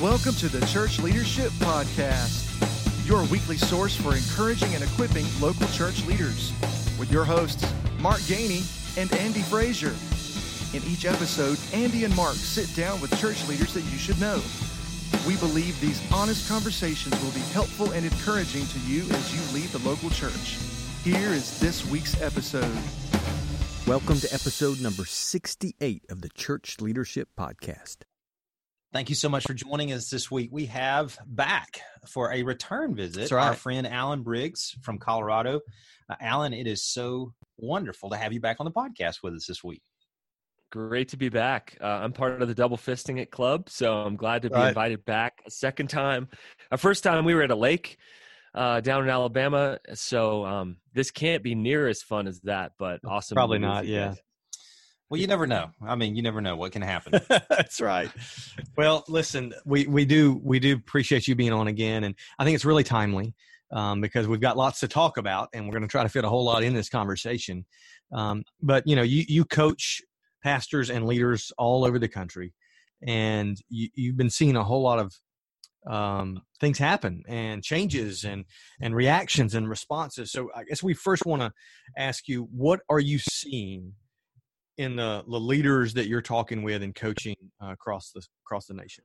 Welcome to the Church Leadership Podcast, your weekly source for encouraging and equipping local church leaders, with your hosts, Mark Gainey and Andy Frazier. In each episode, Andy and Mark sit down with church leaders that you should know. We believe these honest conversations will be helpful and encouraging to you as you lead the local church. Here is this week's episode. Welcome to episode number 68 of the Church Leadership Podcast. Thank you so much for joining us this week. We have back for a return visit right. our friend Alan Briggs from Colorado. Uh, Alan, it is so wonderful to have you back on the podcast with us this week. Great to be back. Uh, I'm part of the Double Fisting It Club, so I'm glad to be Right. invited back a second time. Our first time we were at a lake uh, down in Alabama, so um, this can't be near as fun as that, but awesome. Probably not, yeah. guys. Well, you never know. I mean, you never know what can happen. That's right. Well, listen, we we do we do appreciate you being on again, and I think it's really timely um, because we've got lots to talk about, and we're going to try to fit a whole lot in this conversation. Um, but you know, you you coach pastors and leaders all over the country, and you, you've been seeing a whole lot of um, things happen and changes and and reactions and responses. So I guess we first want to ask you, what are you seeing? In the, the leaders that you're talking with and coaching uh, across the across the nation?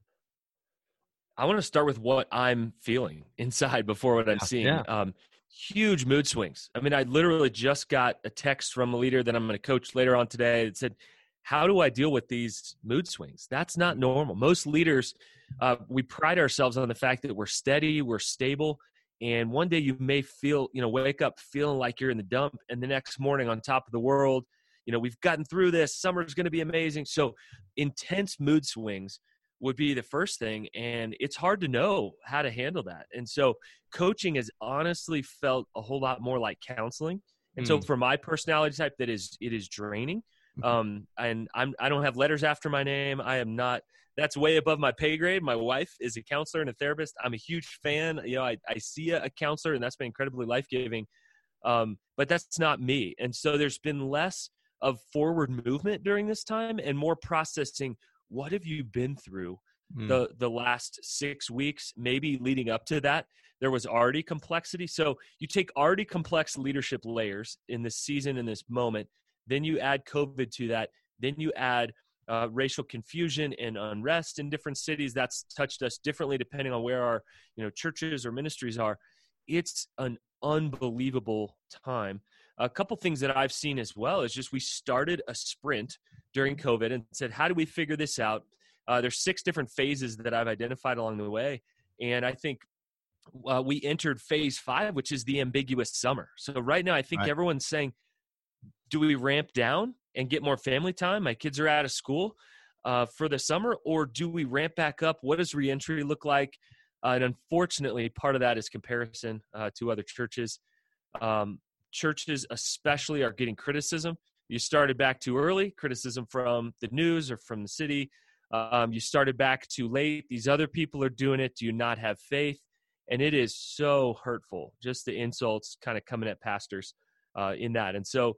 I want to start with what I'm feeling inside before what I'm seeing. yeah. Um, huge mood swings. I mean, I literally just got a text from a leader that I'm going to coach later on today that said, How do I deal with these mood swings? That's not normal. Most leaders, uh, we pride ourselves on the fact that we're steady, we're stable. And one day you may feel, you know, wake up feeling like you're in the dump, and the next morning on top of the world, you know, we've gotten through this. Summer's going to be amazing. So, intense mood swings would be the first thing and it's hard to know how to handle that. And so coaching has honestly felt a whole lot more like counseling. And so Mm. for my personality type that is it is draining um and i'm i don't have letters after my name. I am not that's way above my pay grade. My wife is a counselor and a therapist. I'm a huge fan. You know i, I see a, a counselor and that's been incredibly life-giving um but that's not me. And so there's been less of forward movement during this time and more processing what have you been through Mm. the the last six weeks? Maybe leading up to that there was already complexity. So you take already complex leadership layers in this season in this moment then you add covid to that then you add uh, racial confusion and unrest in different cities. That's touched us differently depending on where our you know churches or ministries are. It's an unbelievable time a couple things that i've seen as well is just we started a sprint during covid and said how do we figure this out uh, there's six different phases that I've identified along the way, and I think uh, we entered phase five, which is the ambiguous summer. So right now, I think Right. everyone's saying, "Do we ramp down and get more family time? My kids are out of school uh, for the summer, or do we ramp back up? What does reentry look like?" Uh, and unfortunately, part of that is comparison uh, to other churches. Um, churches, especially, are getting criticism. You started back too early, criticism from the news or from the city. Um, you started back too late. These other people are doing it. Do you not have faith? And it is so hurtful just the insults kind of coming at pastors uh, in that. And so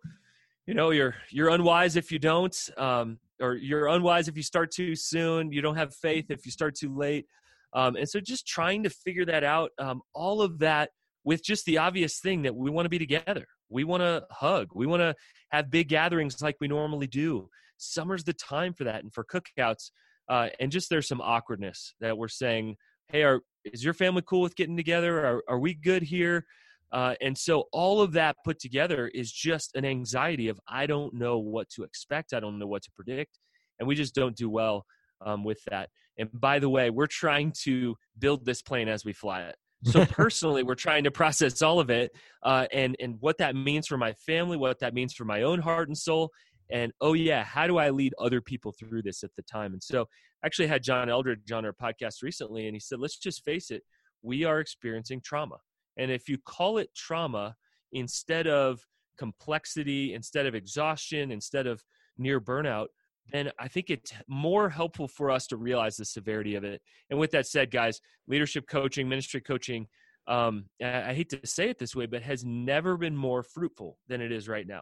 you know you're you're unwise if you don't um, or you're unwise if you start too soon. You don't have faith if you start too late. Um, and so just trying to figure that out um, all of that with just the obvious thing that we want to be together. We want to hug. We want to have big gatherings like we normally do. Summer's the time for that and for cookouts uh, and just there's some awkwardness that we're saying hey are is your family cool with getting together? Are, are we good here? Uh, and so all of that put together is just an anxiety of i don't know what to expect. I don't know what to predict. And we just don't do well um, with that. And by the way we're trying to build this plane as we fly it so personally we're trying to process all of it uh, and and what that means for my family what that means for my own heart and soul and oh yeah how do i lead other people through this at the time? And so I actually had john eldredge on our podcast recently and he said let's just face it we are experiencing trauma. And if you call it trauma instead of complexity instead of exhaustion instead of near burnout then i think it's more helpful for us to realize the severity of it and with that said guys leadership coaching ministry coaching um, I hate to say it this way, but has never been more fruitful than it is right now.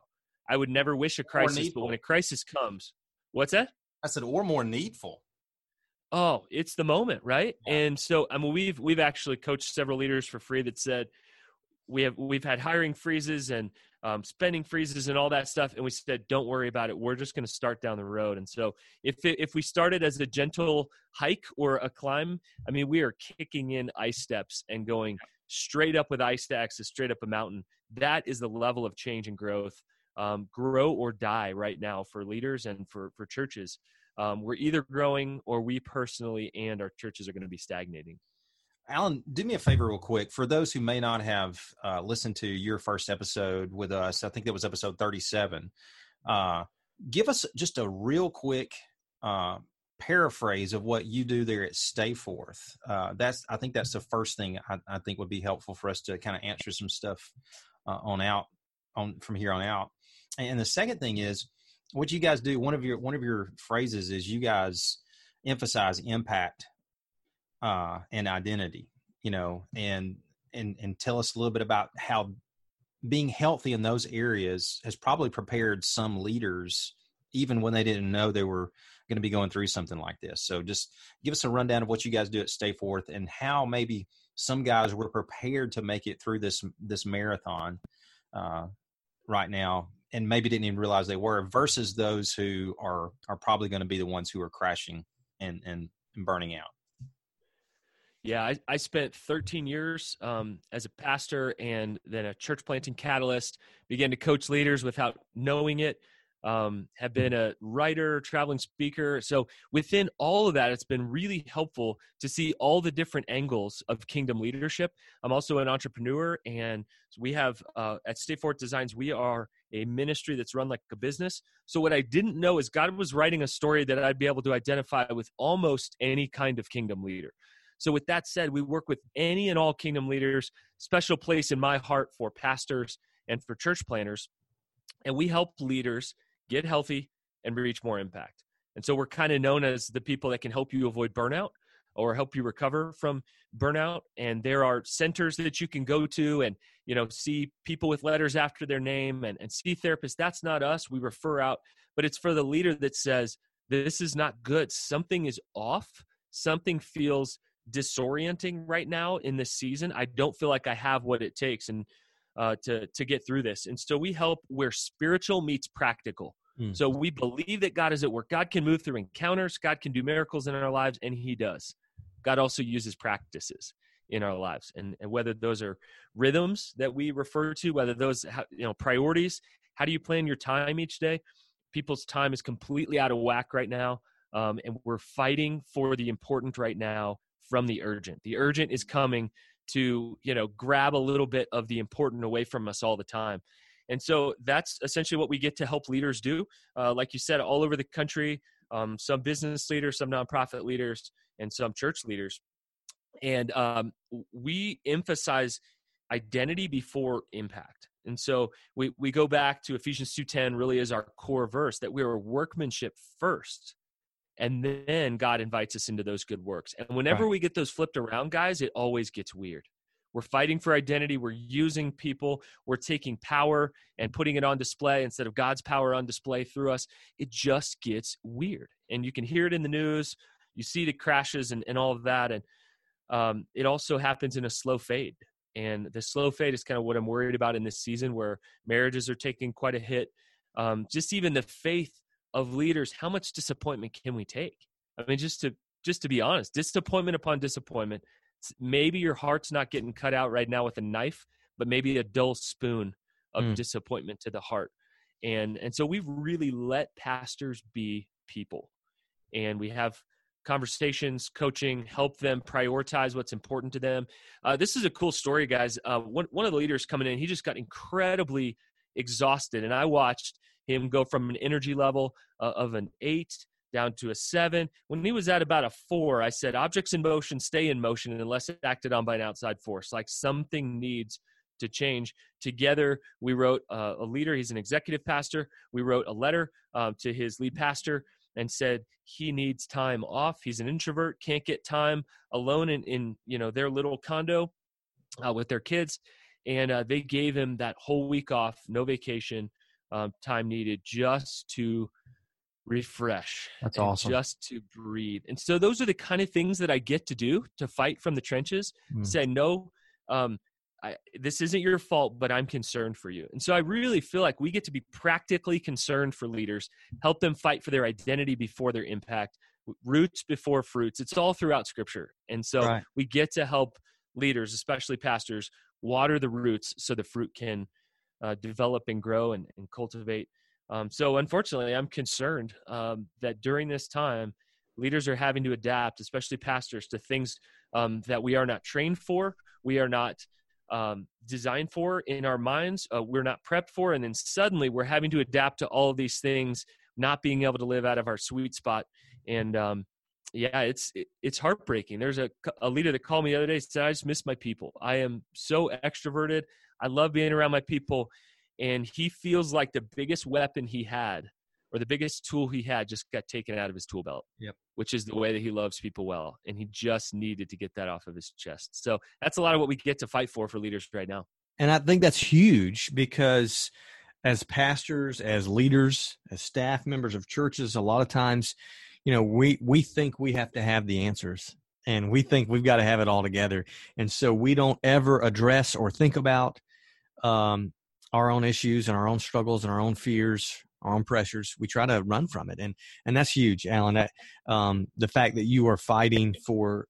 I would never wish a crisis, but when a crisis comes, what's that? I said, or more needful. oh, it's the moment, right? Yeah. And so, I mean, we've we've actually coached several leaders for free that said we have we've had hiring freezes and um, spending freezes and all that stuff, and we said, don't worry about it. We're just going to start down the road. And so, if it, if we started as a gentle hike or a climb, I mean, we are kicking in ice steps and going straight up with ice stacks, straight up a mountain. That is the level of change and growth. Um, grow or die right now for leaders and for for churches um, we're either growing or we personally and our churches are going to be stagnating. Alan, do me a favor, real quick. For those who may not have uh, listened to your first episode with us, I think that was episode 37. Uh, give us just a real quick uh, paraphrase of what you do there at Stayforth. Uh, that's I think that's the first thing I, I, think would be helpful for us to kind of answer some stuff uh, on out on from here on out. And the second thing is what you guys do one of your one of your phrases is you guys emphasize impact uh, and identity you know and and and tell us a little bit about how being healthy in those areas has probably prepared some leaders even when they didn't know they were going to be going through something like this. So just give us a rundown of what you guys do at Stayforth and how maybe some guys were prepared to make it through this this marathon uh, right now and maybe didn't even realize they were versus those who are are probably going to be the ones who are crashing and and, and burning out yeah I, I spent 13 years um, as a pastor and then a church planting catalyst began to coach leaders without knowing it um, have been a writer, traveling speaker. So within all of that, it's been really helpful to see all the different angles of kingdom leadership. I'm also an entrepreneur, and we have uh, at Stayforth Designs, we are a ministry that's run like a business. So what I didn't know is God was writing a story that I'd be able to identify with almost any kind of kingdom leader. So, with that said, we work with any and all kingdom leaders, special place in my heart for pastors and for church planters. And we help leaders get healthy, and reach more impact. And so we're kind of known as the people that can help you avoid burnout or help you recover from burnout and there are centers that you can go to and you know see people with letters after their name and, and see therapists that's not us we refer out but it's for the leader that says this is not good something is off something feels disorienting right now in this season i don't feel like i have what it takes and uh, to to get through this. And so we help where spiritual meets practical. Mm. So we believe that God is at work. God can move through encounters. God can do miracles in our lives, and He does. God also uses practices in our lives, and, and whether those are rhythms that we refer to, whether those you know priorities. How do you plan your time each day? People's time is completely out of whack right now, um, and we're fighting for the important right now from the urgent. The urgent is coming to you know grab a little bit of the important away from us all the time. And so that's essentially what we get to help leaders do. Uh, like you said all over the country um, some business leaders some nonprofit leaders and some church leaders. And um, we emphasize identity before impact. And so we, we go back to ephesians 2.10 really is our core verse that we are workmanship first and then God invites us into those good works. And whenever right. we get those flipped around, guys, it always gets weird. We're fighting for identity. We're using people. We're taking power and putting it on display instead of God's power on display through us. It just gets weird. And you can hear it in the news. You see the crashes and, and all of that. And um, it also happens in a slow fade. And the slow fade is kind of what I'm worried about in this season where marriages are taking quite a hit. Um, just even the faith of leaders how much disappointment can we take? I mean just to just to be honest disappointment upon disappointment. Maybe your heart's not getting cut out right now with a knife but maybe a dull spoon of mm. disappointment to the heart. And and so we've really let pastors be people. And we have conversations coaching help them prioritize what's important to them. Uh, this is a cool story guys. Uh, one, one of the leaders coming in he just got incredibly exhausted and i watched him go from an energy level uh, of an eight down to a seven. When he was at about a four, I said, objects in motion stay in motion unless acted on by an outside force. Like something needs to change. Together, we wrote uh, a leader. He's an executive pastor. We wrote a letter uh, to his lead pastor and said he needs time off. He's an introvert, can't get time alone in, in you know their little condo uh, with their kids, and uh, they gave him that whole week off, no vacation, um, time needed just to refresh. That's awesome. Just to breathe. And so those are the kind of things that I get to do to fight from the trenches. Mm. Say no. Um, I, this isn't your fault, but I'm concerned for you. And so I really feel like we get to be practically concerned for leaders, help them fight for their identity before their impact, roots before fruits. It's all throughout scripture. And so Right. we get to help leaders, especially pastors, water the roots so the fruit can uh, develop and grow and, and cultivate. Um, so unfortunately, I'm concerned um, that during this time, leaders are having to adapt, especially pastors, to things um, that we are not trained for, we are not um, designed for in our minds, uh, we're not prepped for, and then suddenly we're having to adapt to all of these things, not being able to live out of our sweet spot. And um, yeah, it's it's heartbreaking. There's a, a leader that called me the other day said, "I just miss my people. I am so extroverted. I love being around my people." And he feels like the biggest weapon he had, or the biggest tool he had, just got taken out of his tool belt. Yep. Which is the way that he loves people well, and he just needed to get that off of his chest. So that's a lot of what we get to fight for for leaders right now. And I think that's huge because as pastors, as leaders, as staff members of churches, a lot of times, you know, we we think we have to have the answers and we think we've got to have it all together. And so we don't ever address or think about um, our own issues and our own struggles and our own fears, our own pressures. We try to run from it, and and that's huge, Alan. That um, the fact that you are fighting for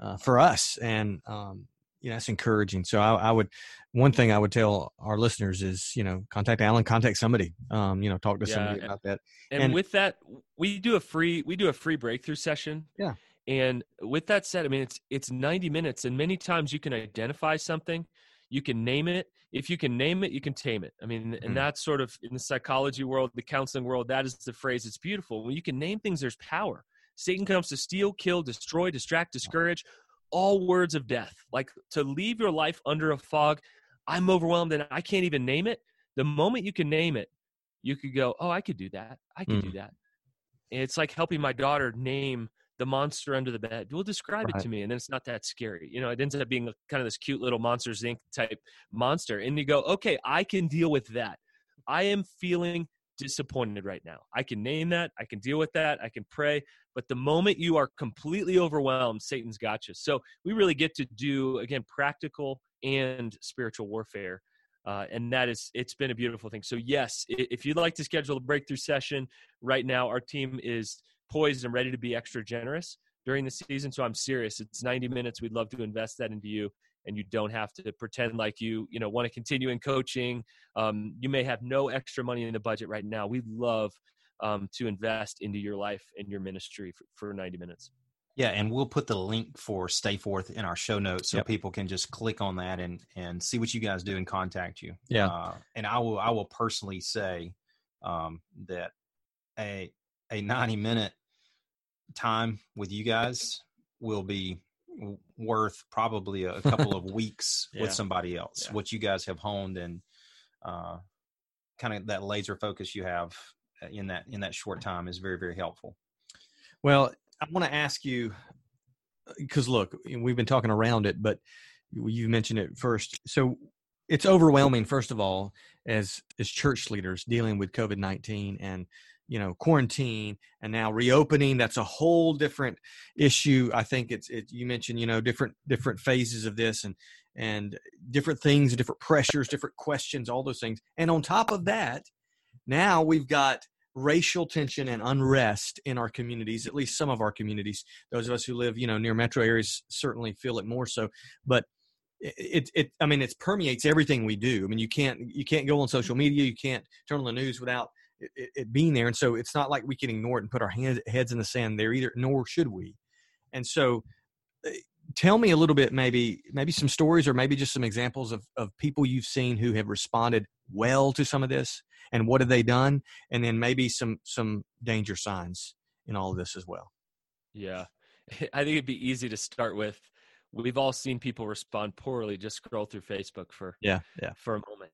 uh, for us, and um, you know, that's encouraging. So I, I would one thing I would tell our listeners is you know contact Alan, contact somebody, um, you know, talk to Yeah, somebody and- about that. and, And- with that we do a free we do a free breakthrough session Yeah. and with that said i mean it's it's 90 minutes and many times you can identify something you can name it. If you can name it you can tame it. I mean and hmm. that's sort of in the psychology world the counseling world that is the phrase it's beautiful. When you can name things there's power. Satan comes to steal kill destroy distract discourage all words of death. Like to leave your life under a fog i'm overwhelmed and i can't even name it. The moment you can name it you could go, oh, I could do that. I could do hmm. that. And it's like helping my daughter name the monster under the bed. Well, describe it to me, and then it's not that scary. You know, it ends up being a, kind of this cute little Monsters Inc. type monster, and you go, okay, I can deal with that. I am feeling disappointed right now. I can name that. I can deal with that. I can pray. But the moment you are completely overwhelmed, Satan's got you. So we really get to do again practical and spiritual warfare uh, and that is it's been a beautiful thing so yes if you'd like to schedule a breakthrough session right now our team is poised and ready to be extra generous during the season so i'm serious it's 90 minutes we'd love to invest that into you and you don't have to pretend like you you know want to continue in coaching um, you may have no extra money in the budget right now we'd love um, to invest into your life and your ministry for, for 90 minutes Yeah, and we'll put the link for Stay Forth in our show notes so Yep. people can just click on that and and see what you guys do and contact you. Yeah. Uh, and I will I will personally say um, that a a ninety minute time with you guys will be worth probably a, couple of weeks Yeah. with somebody else. Yeah. What you guys have honed and uh, kind of that laser focus you have uh, in that in that short time is very very helpful. Well, I want to ask you because look, we've been talking around it, but you mentioned it first. So it's overwhelming, first of all, as as church leaders dealing with COVID nineteen and you know quarantine and now reopening. That's a whole different issue. I think it's it. You mentioned you know different different phases of this and and different things, different pressures, different questions, all those things. And on top of that, now we've got racial tension and unrest in our communities at least some of our communities those of us who live you know near metro areas certainly feel it more so but it, it i mean it permeates everything we do i mean you can't you can't go on social media you can't turn on the news without it, it, being there and so it's not like we can ignore it and put our hands, heads in the sand there either nor should we and so uh, tell me a little bit maybe maybe some stories or maybe just some examples of, of people you've seen who have responded well to some of this and what have they done and then maybe some some danger signs in all of this as well Yeah. I think it'd be easy to start with. We've all seen people respond poorly. Just scroll through Facebook for yeah yeah for a moment.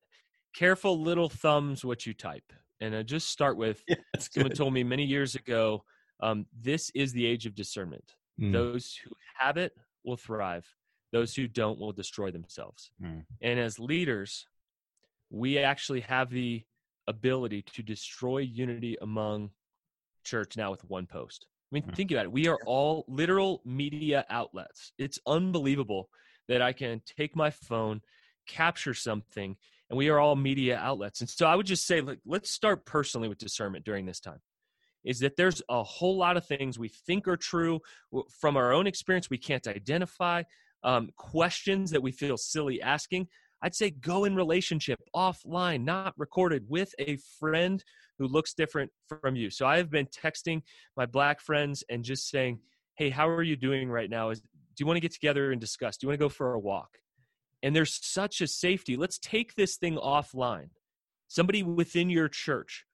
Careful little thumbs what you type. And I just start with yeah someone told me many years ago, um, this is the age of discernment. Mm. Those who have it will thrive. Those who don't will destroy themselves. Mm. And as leaders, we actually have the ability to destroy unity among church now with one post. I mean, Hmm. think about it. We are all literal media outlets. It's unbelievable that I can take my phone, capture something, and we are all media outlets. And so I would just say, let's start personally with discernment during this time. Is that there's a whole lot of things we think are true from our own experience we can't identify, um, questions that we feel silly asking. I'd say go in relationship offline, not recorded, with a friend who looks different from you. So I have been texting my black friends and just saying, "Hey, how are you doing right now? Is, do you want to get together and discuss? Do you want to go for a walk?" And there's such a safety. Let's take this thing offline. Somebody within your church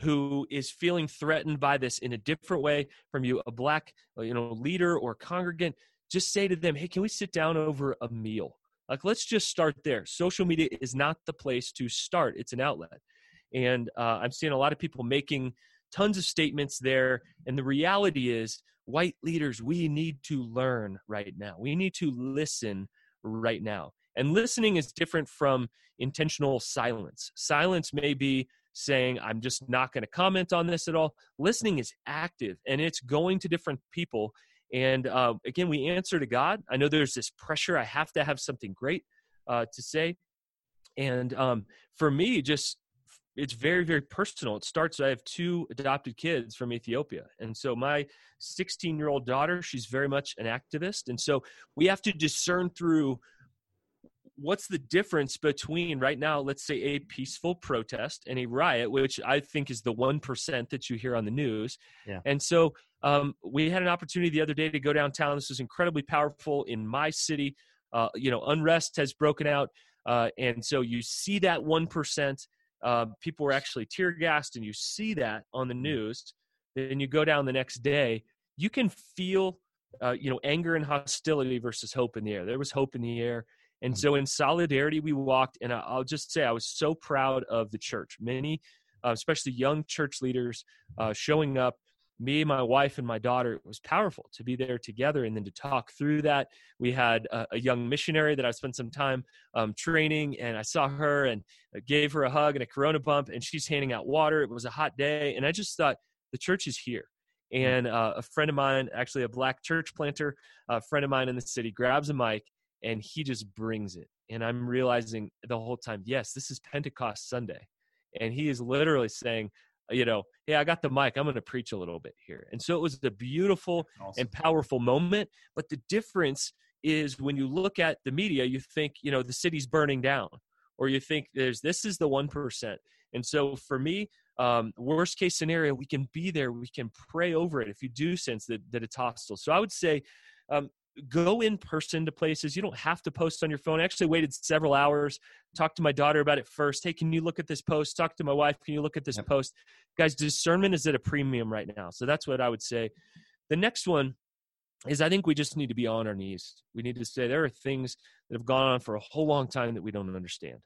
who is feeling threatened by this in a different way from you, a black, you know, leader or congregant, just say to them, "Hey, can we sit down over a meal?" Like, let's just start there. Social media is not the place to start; it's an outlet. And uh, I'm seeing a lot of people making tons of statements there. And the reality is, white leaders, we need to learn right now. We need to listen right now. And listening is different from intentional silence. Silence may be saying, I'm just not going to comment on this at all. Listening is active and it's going to different people. And uh, again, we answer to God. I know there's this pressure. I have to have something great uh, to say. And um, for me, just it's very very personal. It starts i have two adopted kids from ethiopia and so my 16 year old daughter she's very much an activist and so we have to discern through what's the difference between right now let's say a peaceful protest and a riot which i think is the 1% that you hear on the news. Yeah. and so um, we had an opportunity the other day to go downtown. This was incredibly powerful in my city. Uh, you know unrest has broken out uh, and so you see that 1% uh, people were actually tear gassed and you see that on the news then you go down the next day you can feel uh, you know anger and hostility versus hope in the air. There was hope in the air. And so in solidarity we walked and i'll just say i was so proud of the church. Many uh, especially young church leaders uh, showing up me my wife and my daughter it was powerful to be there together and then to talk through that. We had a, a young missionary that i spent some time um, training and i saw her and gave her a hug and a corona bump and she's handing out water. It was a hot day and i just thought the church is here. And uh, a friend of mine actually a black church planter a friend of mine in the city grabs a mic and he just brings it. And i'm realizing the whole time yes this is pentecost sunday. And he is literally saying you know hey i got the mic i'm going to preach a little bit here. And so it was a beautiful Awesome. and powerful moment but the difference is when you look at the media you think you know the city's burning down or you think there's this is the 1% and so for me um, worst case scenario we can be there we can pray over it if you do sense that, that it's hostile. So i would say um, go in person to places. You don't have to post on your phone. I actually waited several hours talked to my daughter about it first. Hey can you look at this post? Talk to my wife. Can you look at this Yep. post? Guys discernment is at a premium right now so that's what i would say. The next one is i think we just need to be on our knees. We need to say there are things that have gone on for a whole long time that we don't understand.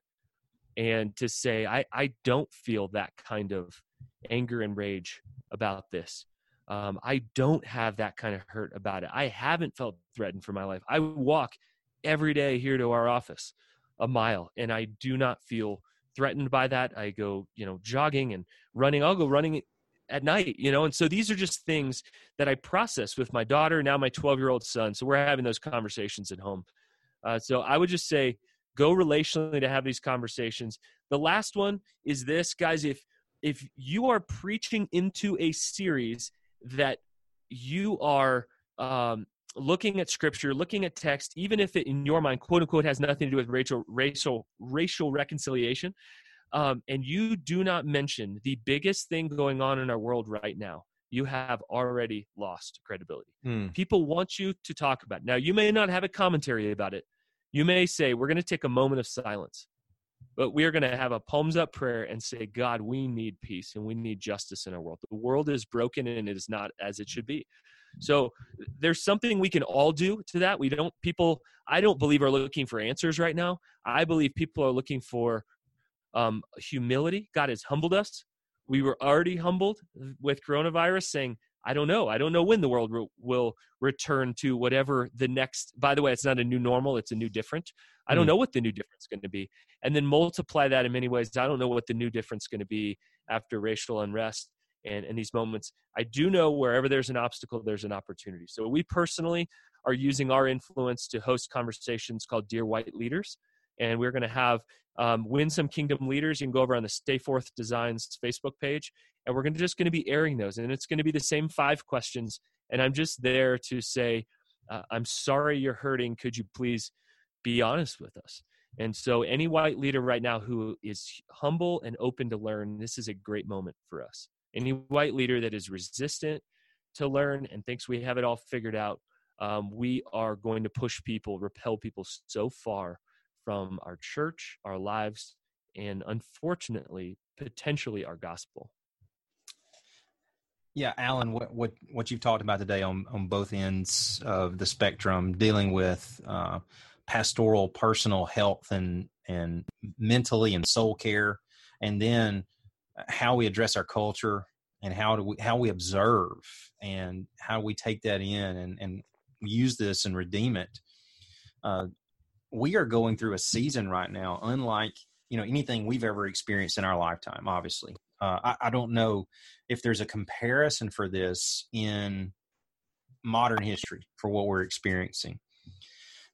And to say i i don't feel that kind of anger and rage about this um, i don't have that kind of hurt about it. I haven't felt threatened for my life. I walk every day here to our office a mile and i do not feel threatened by that. I go you know jogging and running. I'll go running at night you know and so these are just things that i process with my daughter now my 12 year old son so we're having those conversations at home. Uh, so i would just say go relationally to have these conversations. The last one is this guys if if you are preaching into a series that you are um, looking at scripture looking at text even if it in your mind quote unquote has nothing to do with racial racial racial reconciliation um, and you do not mention the biggest thing going on in our world right now you have already lost credibility Hmm. people want you to talk about it. now you may not have a commentary about it you may say we're going to take a moment of silence but we are going to have a palms up prayer and say god we need peace and we need justice in our world. The world is broken and it is not as it should be. So there's something we can all do to that. We don't people i don't believe are looking for answers right now. I believe people are looking for um, humility. God has humbled us. We were already humbled with coronavirus saying i don't know i don't know when the world re- will return to whatever the next by the way it's not a new normal it's a new different i don't Hmm. know what the new difference is going to be and then multiply that in many ways i don't know what the new difference is going to be after racial unrest And in these moments, I do know wherever there's an obstacle, there's an opportunity. So we personally are using our influence to host conversations called Dear White Leaders. And we're going to have um, Win Some Kingdom Leaders. You can go over on the Stay Forth Designs Facebook page, and we're going to just going to be airing those. And it's going to be the same five questions. And I'm just there to say, uh, I'm sorry you're hurting. Could you please be honest with us? And so, any white leader right now who is humble and open to learn, this is a great moment for us. Any white leader that is resistant to learn and thinks we have it all figured out, um, we are going to push people, repel people so far from our church, our lives, and unfortunately, potentially our gospel. Yeah, Alan, what what what you've talked about today on on both ends of the spectrum, dealing with uh, pastoral, personal health, and and mentally and soul care, and then how we address our culture and how do we how we observe and how we take that in and and use this and redeem it. Uh, we are going through a season right now, unlike you know anything we've ever experienced in our lifetime. Obviously, uh, I, I don't know if there's a comparison for this in modern history for what we're experiencing.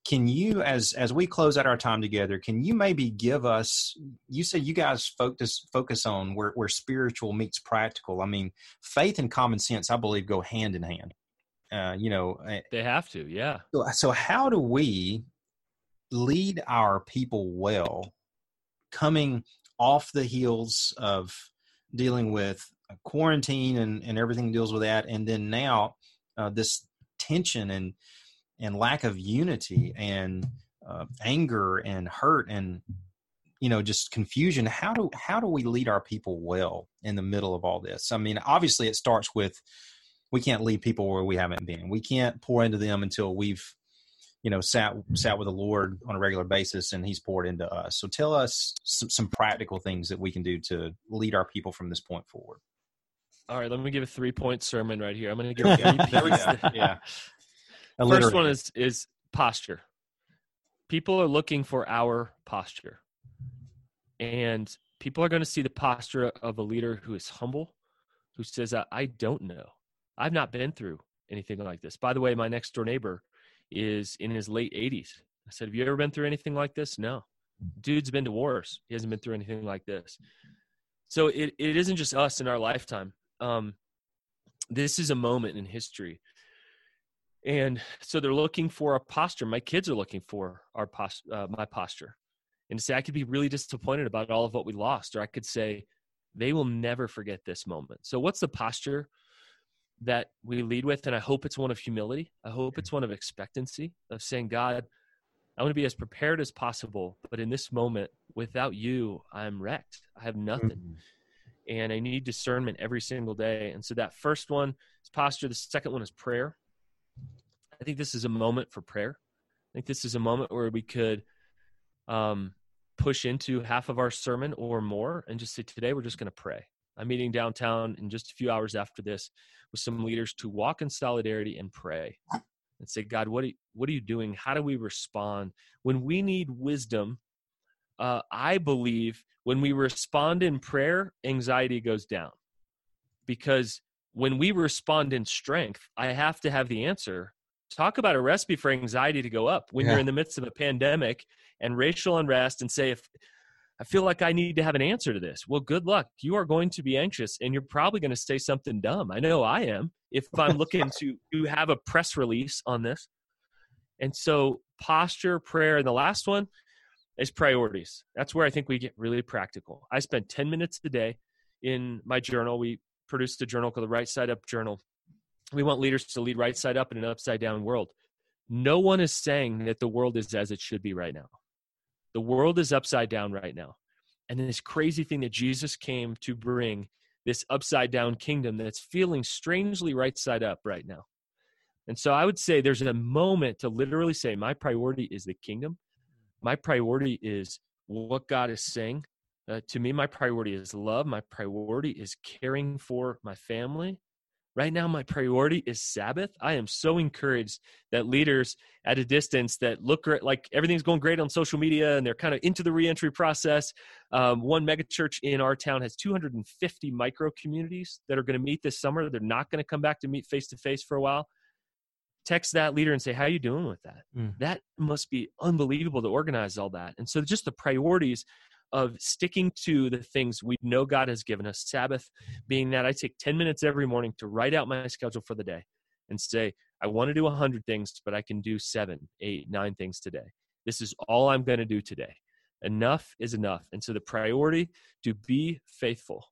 Can you as as we close out our time together can you maybe give us you said you guys focus focus on where, where spiritual meets practical. I mean faith and common sense i believe go hand in hand. Uh, you know eh, they have to yeah. So, so how do we lead our people well coming off the heels of dealing with quarantine and, and everything deals with that and then now uh, this tension and and lack of unity and uh, anger and hurt and you know just confusion how do how do we lead our people well in the middle of all this? I mean obviously it starts with we can't lead people where we haven't been. We can't pour into them until we've you know sat sat with the lord on a regular basis and he's poured into us. So tell us some, some practical things that we can do to lead our people from this point forward. All right let me give a three point sermon right here. I'm going to give three yeah. First one is is posture. People are looking for our posture. And people are going to see the posture of a leader who is humble who says i don't know. I've not been through anything like this. By the way my next door neighbor is in his late 80s. I said, Have you ever been through anything like this? No. Dude's been to wars. He hasn't been through anything like this. So it, it isn't just us in our lifetime. Um, this is a moment in history. And so they're looking for a posture. My kids are looking for our post, uh, my posture. And to say, I could be really disappointed about all of what we lost, or I could say, they will never forget this moment. So, what's the posture that we lead with. And I hope it's one of humility. I hope it's one of expectancy, of saying, God, I want to be as prepared as possible. But in this moment, without you, I'm wrecked. I have nothing. Mm-hmm. And I need discernment every single day. And so that first one is posture. The second one is prayer. I think this is a moment for prayer. I think this is a moment where we could um, push into half of our sermon or more and just say, today we're just going to pray. I'm meeting downtown in just a few hours after this with some leaders to walk in solidarity and pray and say, God, what are, you, what are you doing? How do we respond? When we need wisdom, uh, I believe when we respond in prayer, anxiety goes down. Because when we respond in strength, I have to have the answer. Talk about a recipe for anxiety to go up when yeah. you're in the midst of a pandemic and racial unrest and say, if I feel like I need to have an answer to this. Well, good luck. You are going to be anxious and you're probably going to say something dumb. I know I am if I'm looking to, to have a press release on this. And so, posture, prayer, and the last one is priorities. That's where I think we get really practical. I spend 10 minutes a day in my journal. We produced a journal called the Right Side Up Journal. We want leaders to lead right side up in an upside down world. No one is saying that the world is as it should be right now. The world is upside down right now. And this crazy thing that Jesus came to bring this upside down kingdom that's feeling strangely right side up right now. And so I would say there's a moment to literally say, my priority is the kingdom. My priority is what God is saying. Uh, to me, my priority is love. My priority is caring for my family. Right now, my priority is Sabbath. I am so encouraged that leaders at a distance that look like everything's going great on social media and they're kind of into the reentry process. Um, one megachurch in our town has 250 micro communities that are going to meet this summer. They're not going to come back to meet face to face for a while. Text that leader and say, "How you doing with that?" Mm. That must be unbelievable to organize all that. And so, just the priorities of sticking to the things we know God has given us. Sabbath being that I take 10 minutes every morning to write out my schedule for the day and say, I want to do 100 things, but I can do seven, eight, nine things today. This is all I'm going to do today. Enough is enough. And so the priority to be faithful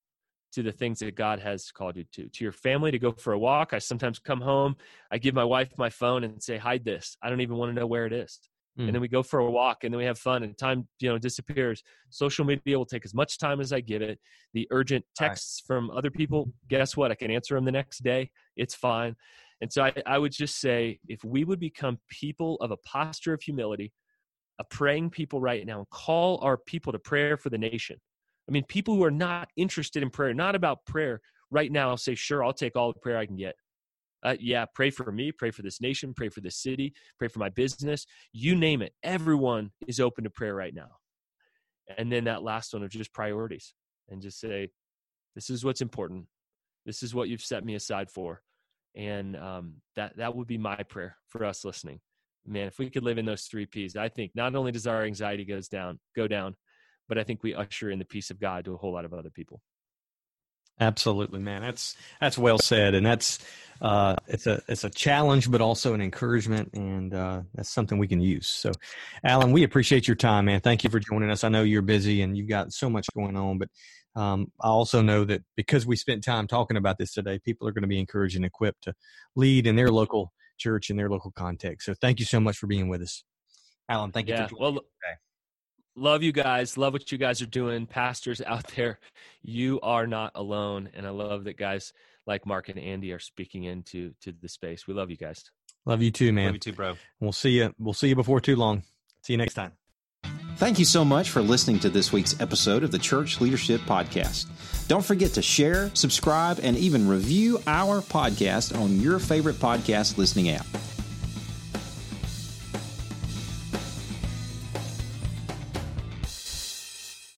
to the things that God has called you to. To your family, to go for a walk. I sometimes come home, I give my wife my phone and say, hide this. I don't even want to know where it is mm. and then we go for a walk and then we have fun and time you know disappears. Social media will take as much time as i give it. The urgent texts right. from other people guess what? I can answer them the next day. It's fine. And so I, I would just say if we would become people of a posture of humility a praying people right now and call our people to prayer for the nation. I mean people who are not interested in prayer not about prayer right now I'll say sure i'll take all the prayer i can get uh, yeah, pray for me, pray for this nation, pray for this city, pray for my business. You name it. Everyone is open to prayer right now. And then that last one of just priorities and just say, this is what's important. This is what you've set me aside for. And um, that, that would be my prayer for us listening. Man, if we could live in those three P's, I think not only does our anxiety goes down, go down, but I think we usher in the peace of God to a whole lot of other people. Absolutely, man. That's that's well said, and that's uh, it's a it's a challenge, but also an encouragement, and uh, that's something we can use. So, Alan, we appreciate your time, man. Thank you for joining us. I know you're busy and you've got so much going on, but um, I also know that because we spent time talking about this today, people are going to be encouraged and equipped to lead in their local church in their local context. So, thank you so much for being with us, Alan. Thank you. Yeah, well, love you guys love what you guys are doing pastors out there you are not alone and i love that guys like mark and andy are speaking into to the space. We love you guys. Love you too man. Love you too bro. We'll see you we'll see you before too long. See you next time. Thank you so much for listening to this week's episode of the Church Leadership Podcast. Don't forget to share, subscribe, and even review our podcast on your favorite podcast listening app.